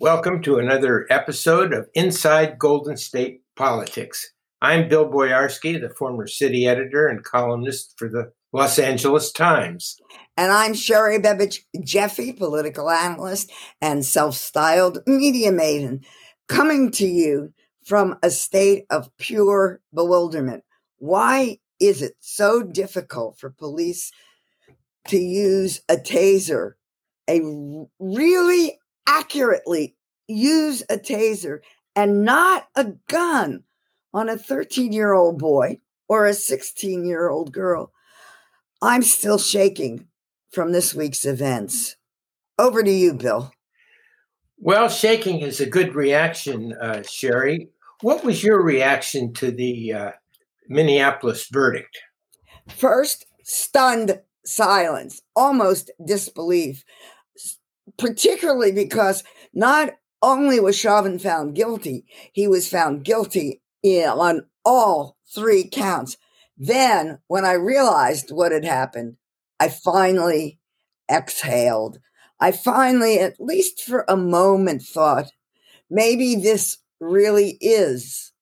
Welcome to another episode of Inside Golden State Politics. I'm Bill Boyarsky, the former city editor and columnist for the Los Angeles Times. And I'm Sherry Bebitch Jeffe, political analyst and self styled media maiden, coming to you from a state of pure bewilderment. Why is it so difficult for police to use a taser, a really accurately use a taser and not a gun on a 13 year old boy or a 16 year old girl. I'm still shaking from this week's events. Over to you, Bill. Well, shaking is a good reaction, uh, Sherry. What was your reaction to the uh, Minneapolis verdict? First, stunned silence, almost disbelief, particularly because not only was Chauvin found guilty, he was found guilty in, on all three counts. Then, when I realized what had happened, I finally exhaled. I finally, at least for a moment, thought maybe this really is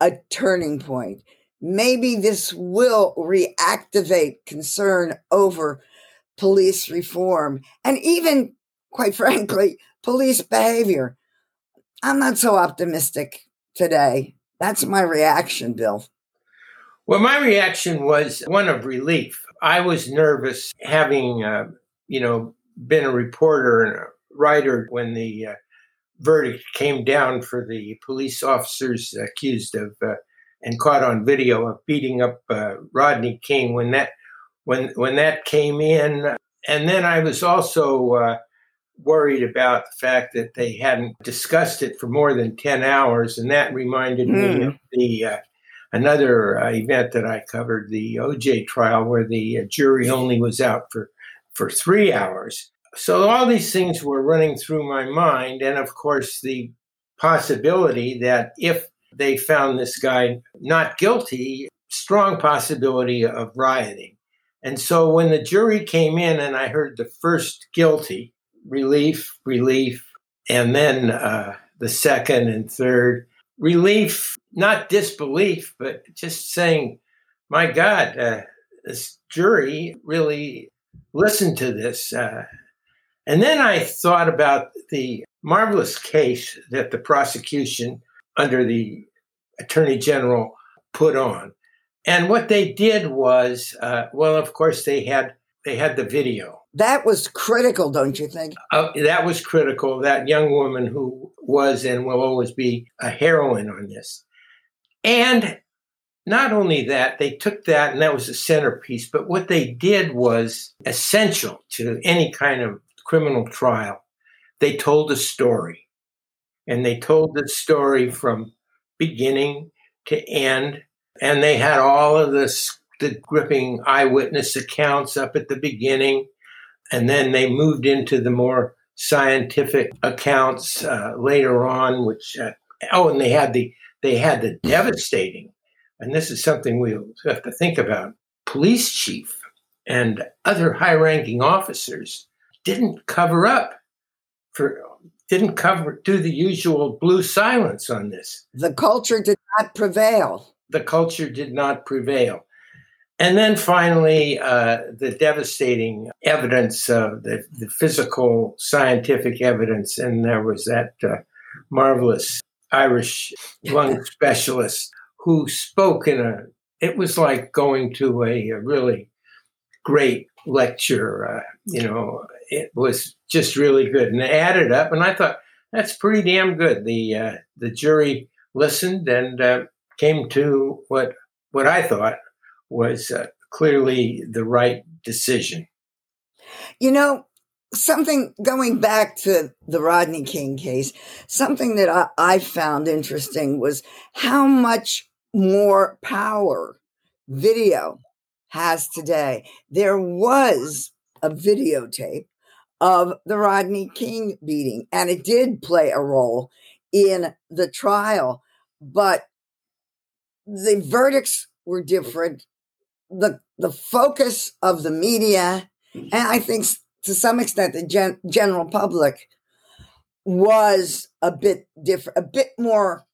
a turning point. Maybe this will reactivate concern over police reform and even, quite frankly, police behavior. I'm not so optimistic today. That's my reaction, Bill. Well, my reaction was one of relief. I was nervous having, uh, you know, been a reporter and a writer when the uh, verdict came down for the police officers accused of uh, and caught on video of beating up uh, Rodney King. When that when when that came in, and then I was also uh, worried about the fact that they hadn't discussed it for more than 10 hours. And that reminded mm. me hmm. of the uh, another uh, event that I covered, the OJ trial, where the uh, jury only was out for, for three hours. So all these things were running through my mind. And of course, the possibility that if they found this guy not guilty, strong possibility of rioting. And so when the jury came in and I heard the first guilty, relief, relief, and then uh, the second and third relief, not disbelief, but just saying, my God, uh, this jury really listened to this. Uh, and then I thought about the marvelous case that the prosecution under the attorney general put on. And what they did was, uh, well, of course, they had they had the video. That was critical, don't you think? Uh, that was critical. That young woman who was and will always be a heroine on this. And not only that, they took that and that was the centerpiece, but what they did was essential to any kind of criminal trial. They told a story. And they told the story from beginning to end. And they had all of this the gripping eyewitness accounts up at the beginning, and then they moved into the more scientific accounts uh, later on. Which uh, oh, and they had the they had the devastating, and this is something we have to think about. Police chief and other high-ranking officers didn't cover up for didn't cover do the usual blue silence on this. The culture did not prevail. The culture did not prevail. And then finally, uh, the devastating evidence of the, the, physical scientific evidence. And there was that uh, marvelous Irish lung specialist who spoke in a, it was like going to a, a really great lecture. Uh, you know, it was just really good and it added up. And I thought, that's pretty damn good. The, uh, the jury listened and uh, came to what, what I thought was uh, clearly the right decision. You know, something going back to the Rodney King case, something that I, I found interesting was how much more power video has today. There was a videotape of the Rodney King beating, and it did play a role in the trial, but the verdicts were different the the focus of the media, and I think to some extent the gen- general public, was a bit different, a bit more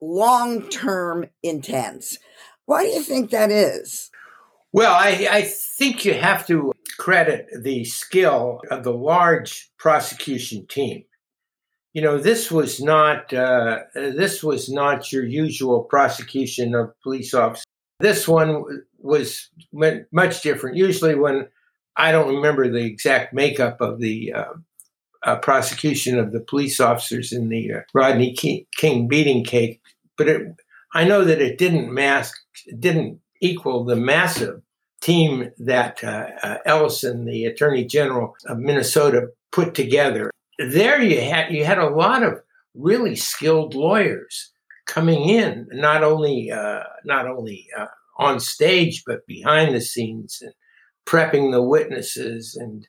long term intense. Why do you think that is? Well, I, I, think you have to credit the skill of the large prosecution team. You know, this was not uh, this was not your usual prosecution of police officers. This one was much different. Usually, when I don't remember the exact makeup of the uh, uh, prosecution of the police officers in the uh, Rodney King beating case, but it, I know that it didn't mask, didn't equal the massive team that uh, uh, Ellison, the Attorney General of Minnesota, put together. There, you had you had a lot of really skilled lawyers coming in, not only uh, not only on stage but behind the scenes and prepping the witnesses and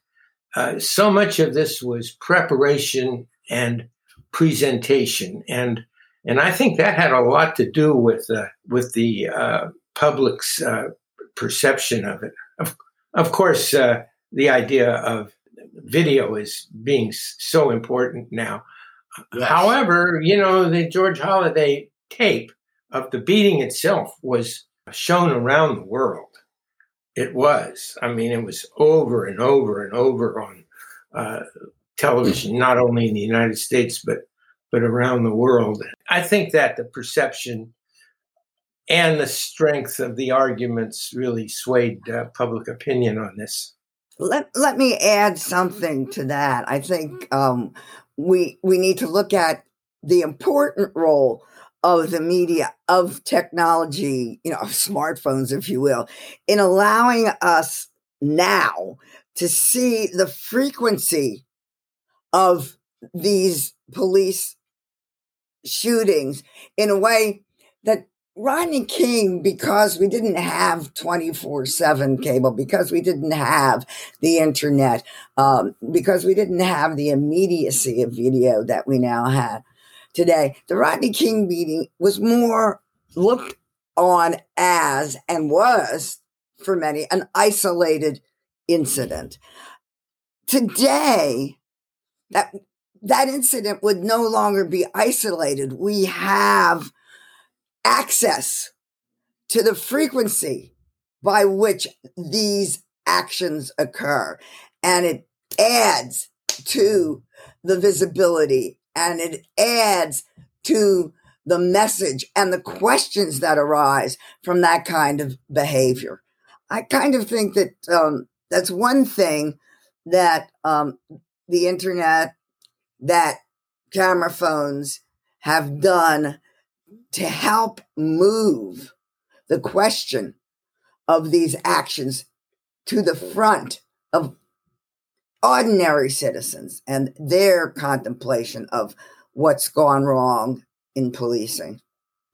uh, so much of this was preparation and presentation, and and I think that had a lot to do with uh, with the uh, public's uh, perception of it. Of, of course, uh, the idea of video is being so important now. Yes. However, you know the George Holliday tape of the beating itself was shown around the world. It was. I mean, it was over and over and over on uh, television, not only in the United States but but around the world. I think that the perception and the strength of the arguments really swayed uh, public opinion on this. Let let me add something to that. I think um, we we need to look at the important role of the media, of technology, you know, of smartphones, if you will, in allowing us now to see the frequency of these police shootings in a way that Rodney King, because we didn't have 24 7 cable, because we didn't have the internet, um, because we didn't have the immediacy of video that we now have, today. The Rodney King beating was more looked on as and was for many an isolated incident. Today, that that incident would no longer be isolated. We have access to the frequency by which these actions occur. And it adds to the visibility and it adds to the message and the questions that arise from that kind of behavior. I kind of think that um, that's one thing that um, the internet, that camera phones have done to help move the question of these actions to the front of ordinary citizens and their contemplation of what's gone wrong in policing.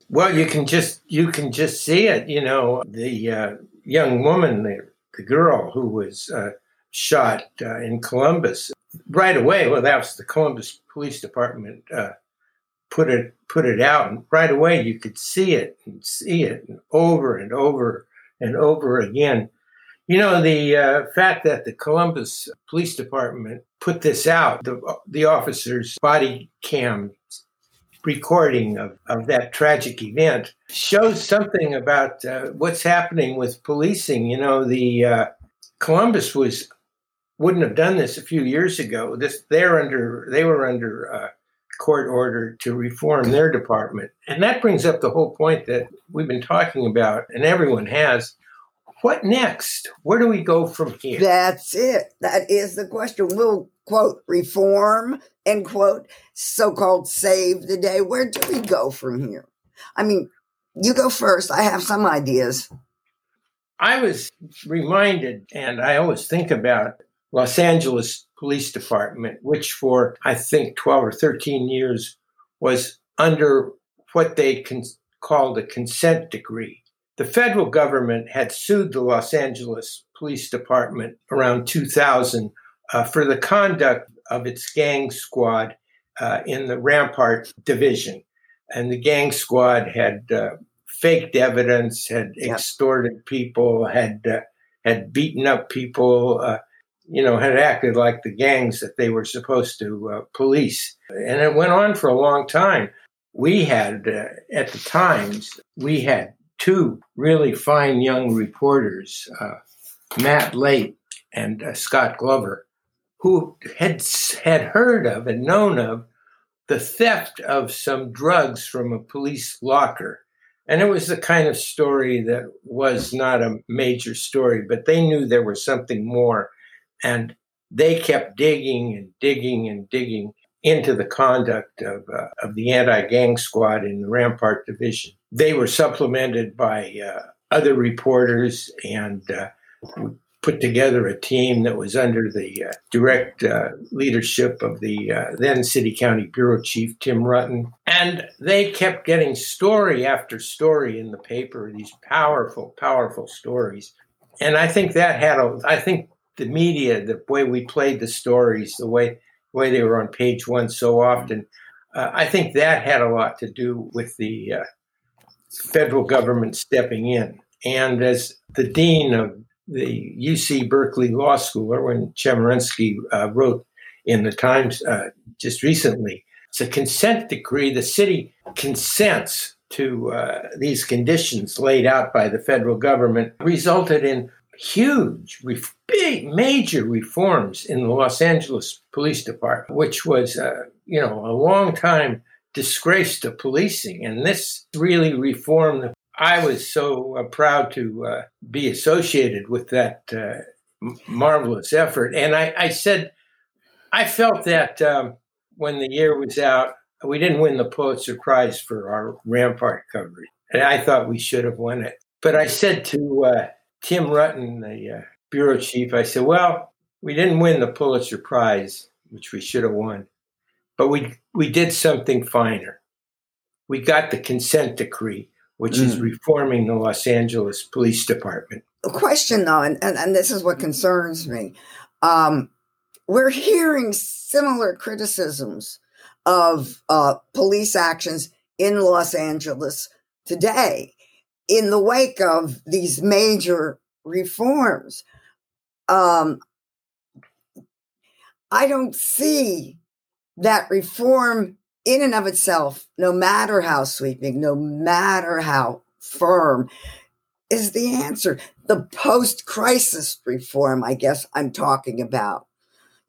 Well, you can just you can just see it. You know, the uh, young woman, the, the girl who was uh, shot uh, in Columbus, right away. Well, that was the Columbus Police Department uh, put it put it out, and right away you could see it and see it and over and over and over again. You know, the uh, fact that the Columbus Police Department put this out, the, the officer's body cam recording of, of that tragic event shows something about uh, what's happening with policing. You know, the uh, Columbus was wouldn't have done this a few years ago. This they're under they were under uh, court order to reform their department, and that brings up the whole point that we've been talking about, and everyone has what next? Where do we go from here? That's it. That is the question. We'll quote reform end quote so called save the day. Where do we go from here? I mean, you go first. I have some ideas. I was reminded, and I always think about Los Angeles Police Department, which for I think 12 or 13 years was under what they con- called a consent decree. The federal government had sued the Los Angeles Police Department around 2000 uh, for the conduct of its gang squad uh, in the Rampart Division. And the gang squad had uh, faked evidence, had extorted people, had uh, had beaten up people. Uh, you know, had acted like the gangs that they were supposed to uh, police. And it went on for a long time. We had, uh, at the Times, we had two really fine young reporters, uh, Matt Lait and uh, Scott Glover, who had had heard of and known of the theft of some drugs from a police locker. And it was the kind of story that was not a major story, but they knew there was something more. And they kept digging and digging and digging into the conduct of, uh, of the anti gang squad in the Rampart Division. They were supplemented by uh, other reporters and uh, put together a team that was under the uh, direct uh, leadership of the then City County Bureau Chief Tim Rutten. And they kept getting story after story in the paper, these powerful, powerful stories. And I think that had a, I think the media, the way we played the stories, the way, way they were on page one so often, uh, I think that had a lot to do with the uh, federal government stepping in. And as the dean of the UC Berkeley Law School, Erwin Chemerinsky uh, wrote in the Times uh, just recently. It's a consent decree. The city consents to uh, these conditions laid out by the federal government, resulted in huge, big, major reforms in the Los Angeles Police Department, which was, uh, you know, a long time disgrace to policing. And this really reformed I was so uh, proud to uh, be associated with that uh, marvelous effort. And I, I, said, I felt that um, when the year was out, we didn't win the Pulitzer Prize for our Rampart coverage. And I thought we should have won it. But I said to uh, Tim Rutten, the uh, bureau chief, I said, well, we didn't win the Pulitzer Prize, which we should have won, but we, we did something finer. We got the consent decree which mm. is reforming the Los Angeles Police Department. A question, though, and, and, and this is what concerns me. Um, we're hearing similar criticisms of uh, police actions in Los Angeles today in the wake of these major reforms. Um, I don't see that reform in and of itself, no matter how sweeping, no matter how firm, is the answer. The post crisis reform, I guess I'm talking about.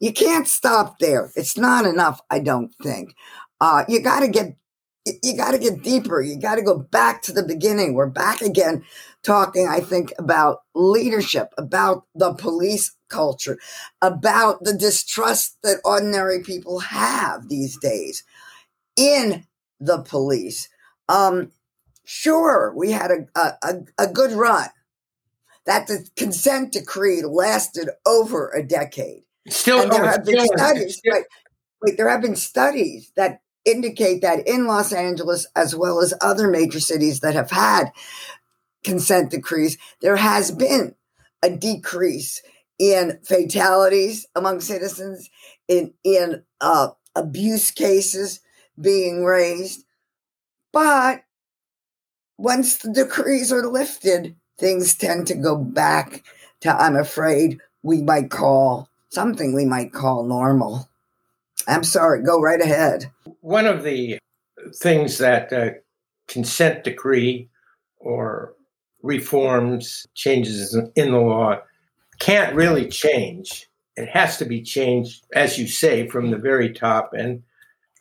You can't stop there. It's not enough, I don't think. Uh, you got to get you got to get deeper. You got to go back to the beginning. We're back again talking, I think, about leadership, about the police culture, about the distrust that ordinary people have these days in the police. Um, sure, we had a, a, a good run. That the consent decree lasted over a decade. Still, and there oh, have been studies. Wait, wait, there have been studies that indicate that in Los Angeles, as well as other major cities that have had consent decrees, there has been a decrease in fatalities among citizens, in in uh, abuse cases, being raised. But once the decrees are lifted, things tend to go back to, I'm afraid, we might call something we might call normal. I'm sorry, go right ahead. One of the things that uh, consent decree or reforms, changes in the law can't really change. It has to be changed, as you say, from the very top. And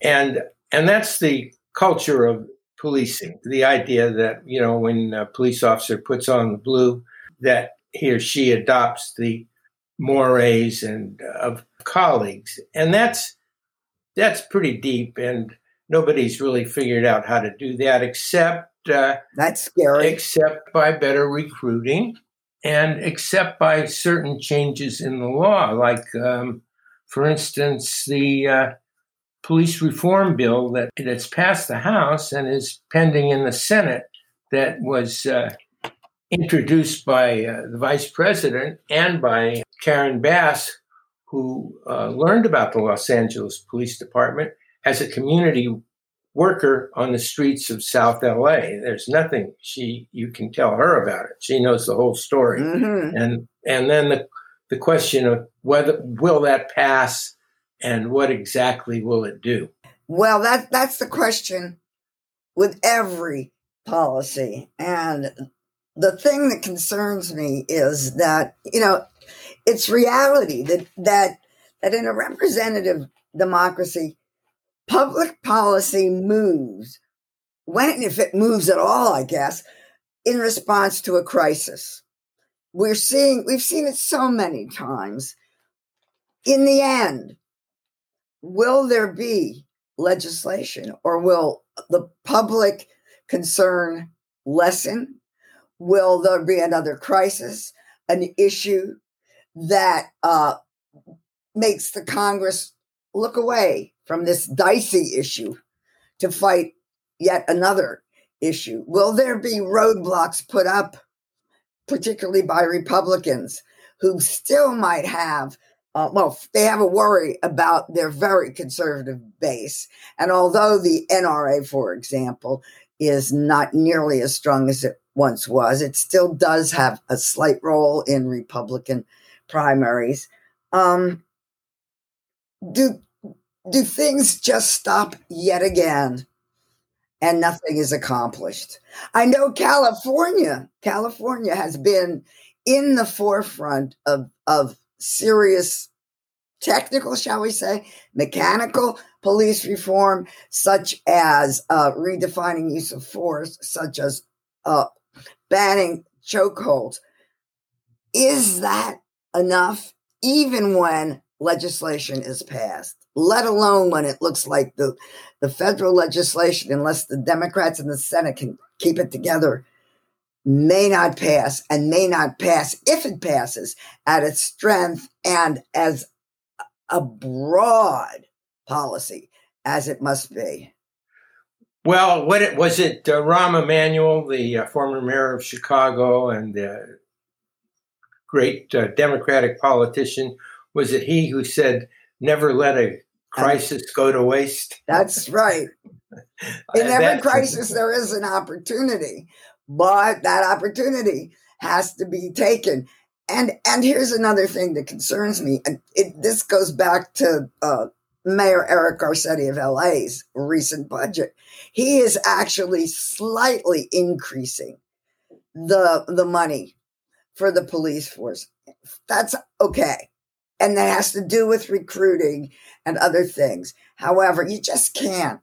and and that's the culture of policing the idea that you know when a police officer puts on the blue that he or she adopts the mores and uh, of colleagues and that's that's pretty deep and nobody's really figured out how to do that except uh, that's scary. except by better recruiting and except by certain changes in the law like um, for instance the uh, police reform bill that that's passed the House and is pending in the Senate that was uh, introduced by uh, the vice president and by Karen Bass, who uh, learned about the Los Angeles Police Department as a community worker on the streets of South LA. There's nothing she you can tell her about it. She knows the whole story. Mm-hmm. And and then the the question of whether will that pass and what exactly will it do? Well, that that's the question with every policy. And the thing that concerns me is that, you know, it's reality that that that in a representative democracy, public policy moves when if it moves at all, I guess, in response to a crisis. We're seeing we've seen it so many times. In the end, will there be legislation or will the public concern lessen? Will there be another crisis, an issue that uh, makes the Congress look away from this dicey issue to fight yet another issue? Will there be roadblocks put up, particularly by Republicans, who still might have uh, well, they have a worry about their very conservative base. And although the NRA, for example, is not nearly as strong as it once was, it still does have a slight role in Republican primaries. Um, do do things just stop yet again and nothing is accomplished? I know California, California has been in the forefront of of serious technical, shall we say, mechanical police reform, such as uh, redefining use of force, such as uh, banning chokeholds. Is that enough, even when legislation is passed? Let alone when it looks like the, the federal legislation, unless the Democrats in the Senate can keep it together, may not pass and may not pass if it passes at its strength and as a broad policy as it must be. Well, what it, was it uh, Rahm Emanuel, the uh, former mayor of Chicago and the great uh, Democratic politician, was it he who said, never let a crisis go to waste? That's right. In every crisis, there is an opportunity but that opportunity has to be taken. And and here's another thing that concerns me, and it, this goes back to uh, Mayor Eric Garcetti of LA's recent budget. He is actually slightly increasing the the money for the police force. That's okay. And that has to do with recruiting and other things. However, you just can't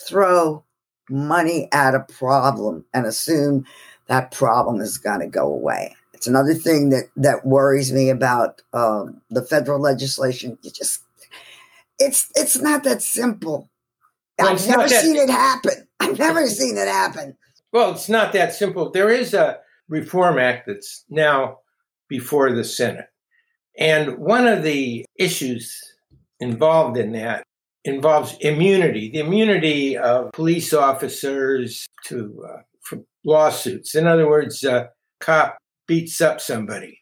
throw money at a problem and assume that problem is going to go away. It's another thing that that worries me about um, the federal legislation. You just it's it's not that simple. Well, I've never seen it happen. I've never seen it happen. Well, it's not that simple. There is a reform act that's now before the Senate. And one of the issues involved in that involves immunity, the immunity of police officers to uh, from lawsuits. In other words, a cop beats up somebody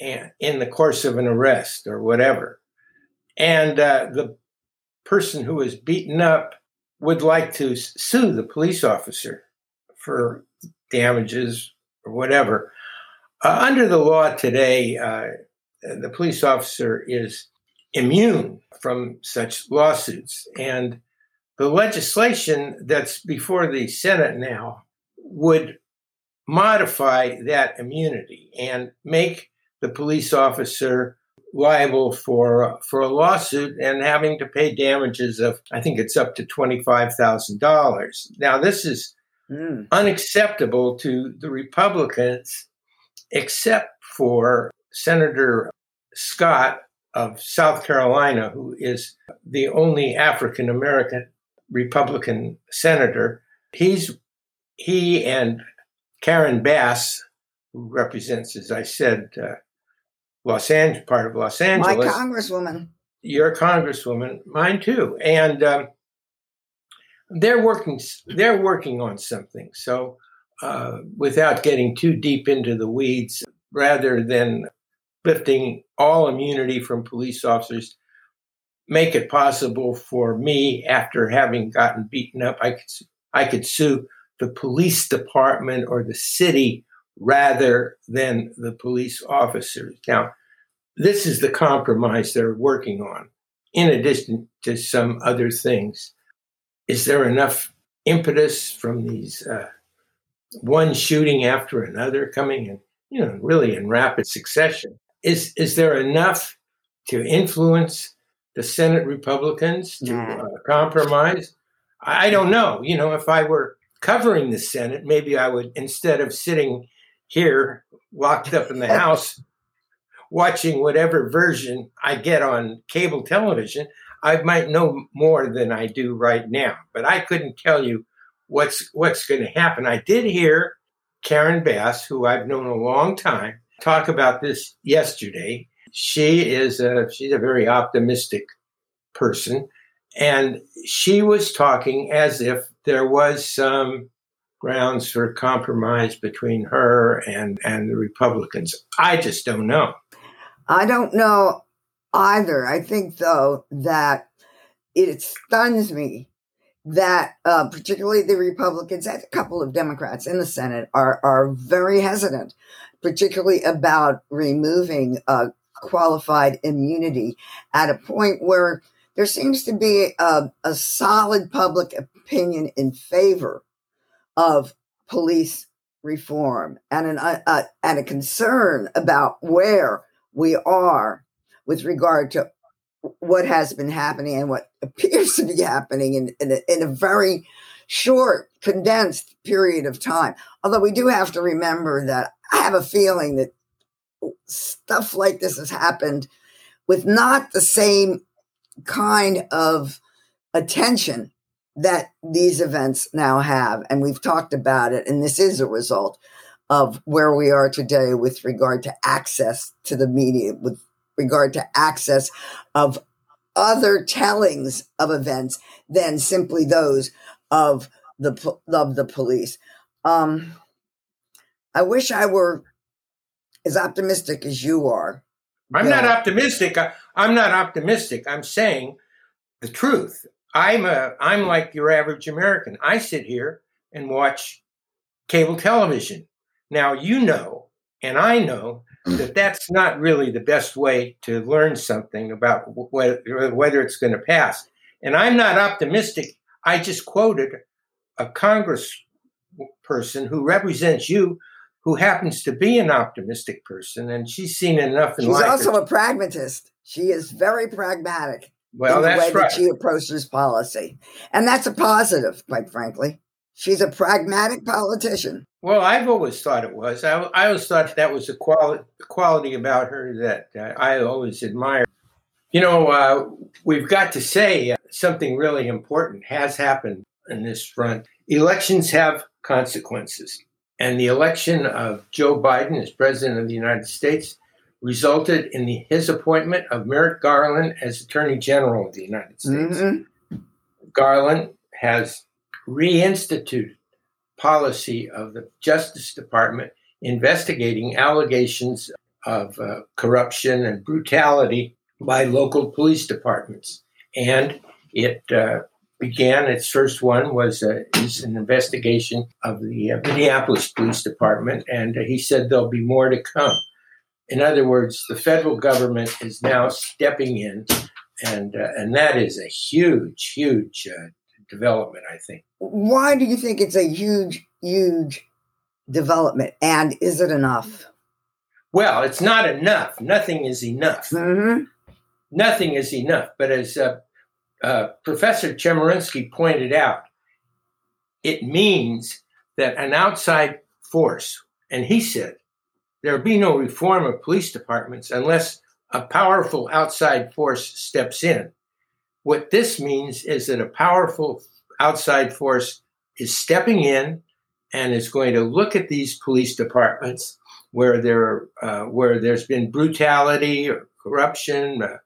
and in the course of an arrest or whatever, and uh, the person who is beaten up would like to sue the police officer for damages or whatever. Uh, under the law today, uh, the police officer is immune from such lawsuits. And the legislation that's before the Senate now would modify that immunity and make the police officer liable for for a lawsuit and having to pay damages of I think it's up to twenty five thousand dollars. Now this is mm. unacceptable to the Republicans, except for Senator Scott of South Carolina, who is the only African American Republican senator. He's he and Karen Bass, who represents, as I said, uh, Los Angeles, part of Los Angeles. My congresswoman. Your congresswoman, mine too, and um, they're working. They're working on something. So, uh, without getting too deep into the weeds, rather than lifting all immunity from police officers make it possible for me after having gotten beaten up i could i could sue the police department or the city rather than the police officers now this is the compromise they're working on, in addition to some other things. Is there enough impetus from these uh, one shooting after another coming in, you know, really in rapid succession? Is is there enough to influence the Senate Republicans to uh, compromise? I don't know. You know, if I were covering the Senate, maybe I would, instead of sitting here locked up in the house watching whatever version I get on cable television, I might know more than I do right now. But I couldn't tell you what's what's going to happen. I did hear Karen Bass, who I've known a long time, talk about this yesterday. She is a she's a very optimistic person, and she was talking as if there was some grounds for compromise between her and and the Republicans. I just don't know. I don't know either. I think though that it stuns me that uh, particularly the Republicans and a couple of Democrats in the Senate are are very hesitant, particularly about removing uh, qualified immunity at a point where there seems to be a, a solid public opinion in favor of police reform and an uh, uh, and a concern about where we are with regard to what has been happening and what appears to be happening in, in, a, in a very short, condensed period of time. Although we do have to remember that I have a feeling that stuff like this has happened with not the same kind of attention that these events now have. And we've talked about it, and this is a result of where we are today with regard to access to the media, with regard to access of other tellings of events than simply those of the of the police. Um, I wish I were as optimistic as you are. I'm not optimistic. I, I'm not optimistic. I'm saying the truth. I'm a I'm like your average American. I sit here and watch cable television. Now you know, and I know Mm. that that's not really the best way to learn something about whether, whether it's going to pass. And I'm not optimistic. I just quoted a Congress person who represents you, who happens to be an optimistic person, and she's seen enough in she's life. She's also a pragmatist. She is very pragmatic. Well, in the way right. that she approaches policy, and that's a positive, quite frankly. She's a pragmatic politician. Well, I've always thought it was. I, I always thought that was a quality, quality about her that uh, I always admired. You know, uh, we've got to say uh, something really important has happened in this front. Elections have consequences. And the election of Joe Biden as president of the United States resulted in the, his appointment of Merrick Garland as Attorney General of the United States. Mm-hmm. Garland has reinstituted policy of the Justice Department investigating allegations of uh, corruption and brutality by local police departments. And it uh, began, its first one was uh, is an investigation of the uh, Minneapolis Police Department, and he said there'll be more to come. In other words, the federal government is now stepping in, and uh, and that is a huge, huge uh, development, I think. Why do you think it's a huge, huge development? And is it enough? Well, it's not enough. Nothing is enough. Mm-hmm. Nothing is enough. But as uh, uh, Professor Chemerinsky pointed out, it means that an outside force, and he said, there will be no reform of police departments unless a powerful outside force steps in. What this means is that a powerful outside force is stepping in and is going to look at these police departments where there uh, where there's been brutality or corruption, uh,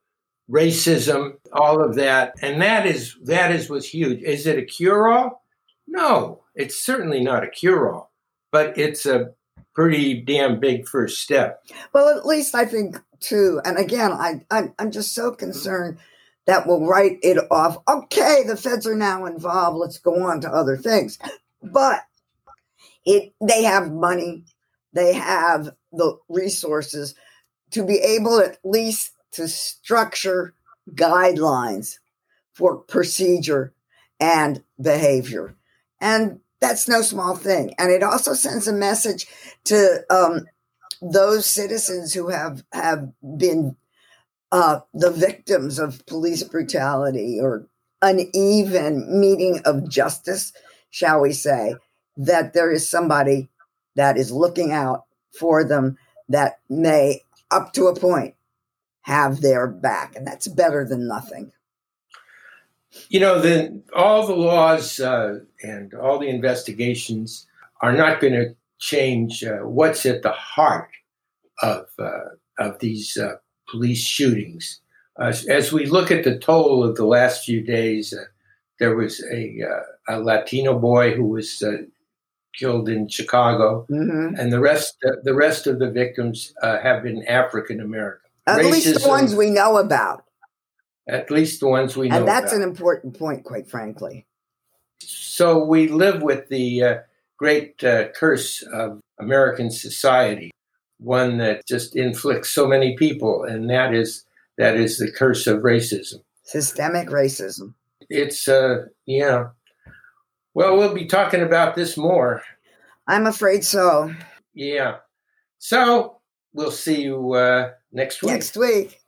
racism, all of that, and that is that is what's huge. Is it a cure-all? No, it's certainly not a cure-all, but it's a pretty damn big first step. Well, at least I think too. And again, I I'm, I'm just so concerned that will write it off. Okay, the feds are now involved. Let's go on to other things. But it they have money, they have the resources to be able at least to structure guidelines for procedure and behavior. And that's no small thing. And it also sends a message to um, those citizens who have, have been uh, the victims of police brutality or uneven meeting of justice, shall we say, that there is somebody that is looking out for them that may, up to a point, have their back. And that's better than nothing. You know, then all the laws uh, and all the investigations are not going to change uh, what's at the heart of uh, of these uh, police shootings. as we look at the toll of the last few days, uh, there was a, uh, a Latino boy who was killed in Chicago, mm-hmm. and the rest the rest of the victims have been African American. At Racism, least the ones we know about. At least the ones we know. About and that's about. an important point, quite frankly. So we live with the uh, great uh, curse of American society, one that just inflicts so many people, and that is that is the curse of racism. Systemic racism. It's uh yeah. Well, we'll be talking about this more. I'm afraid so. Yeah. So we'll see you uh, next week. Next week.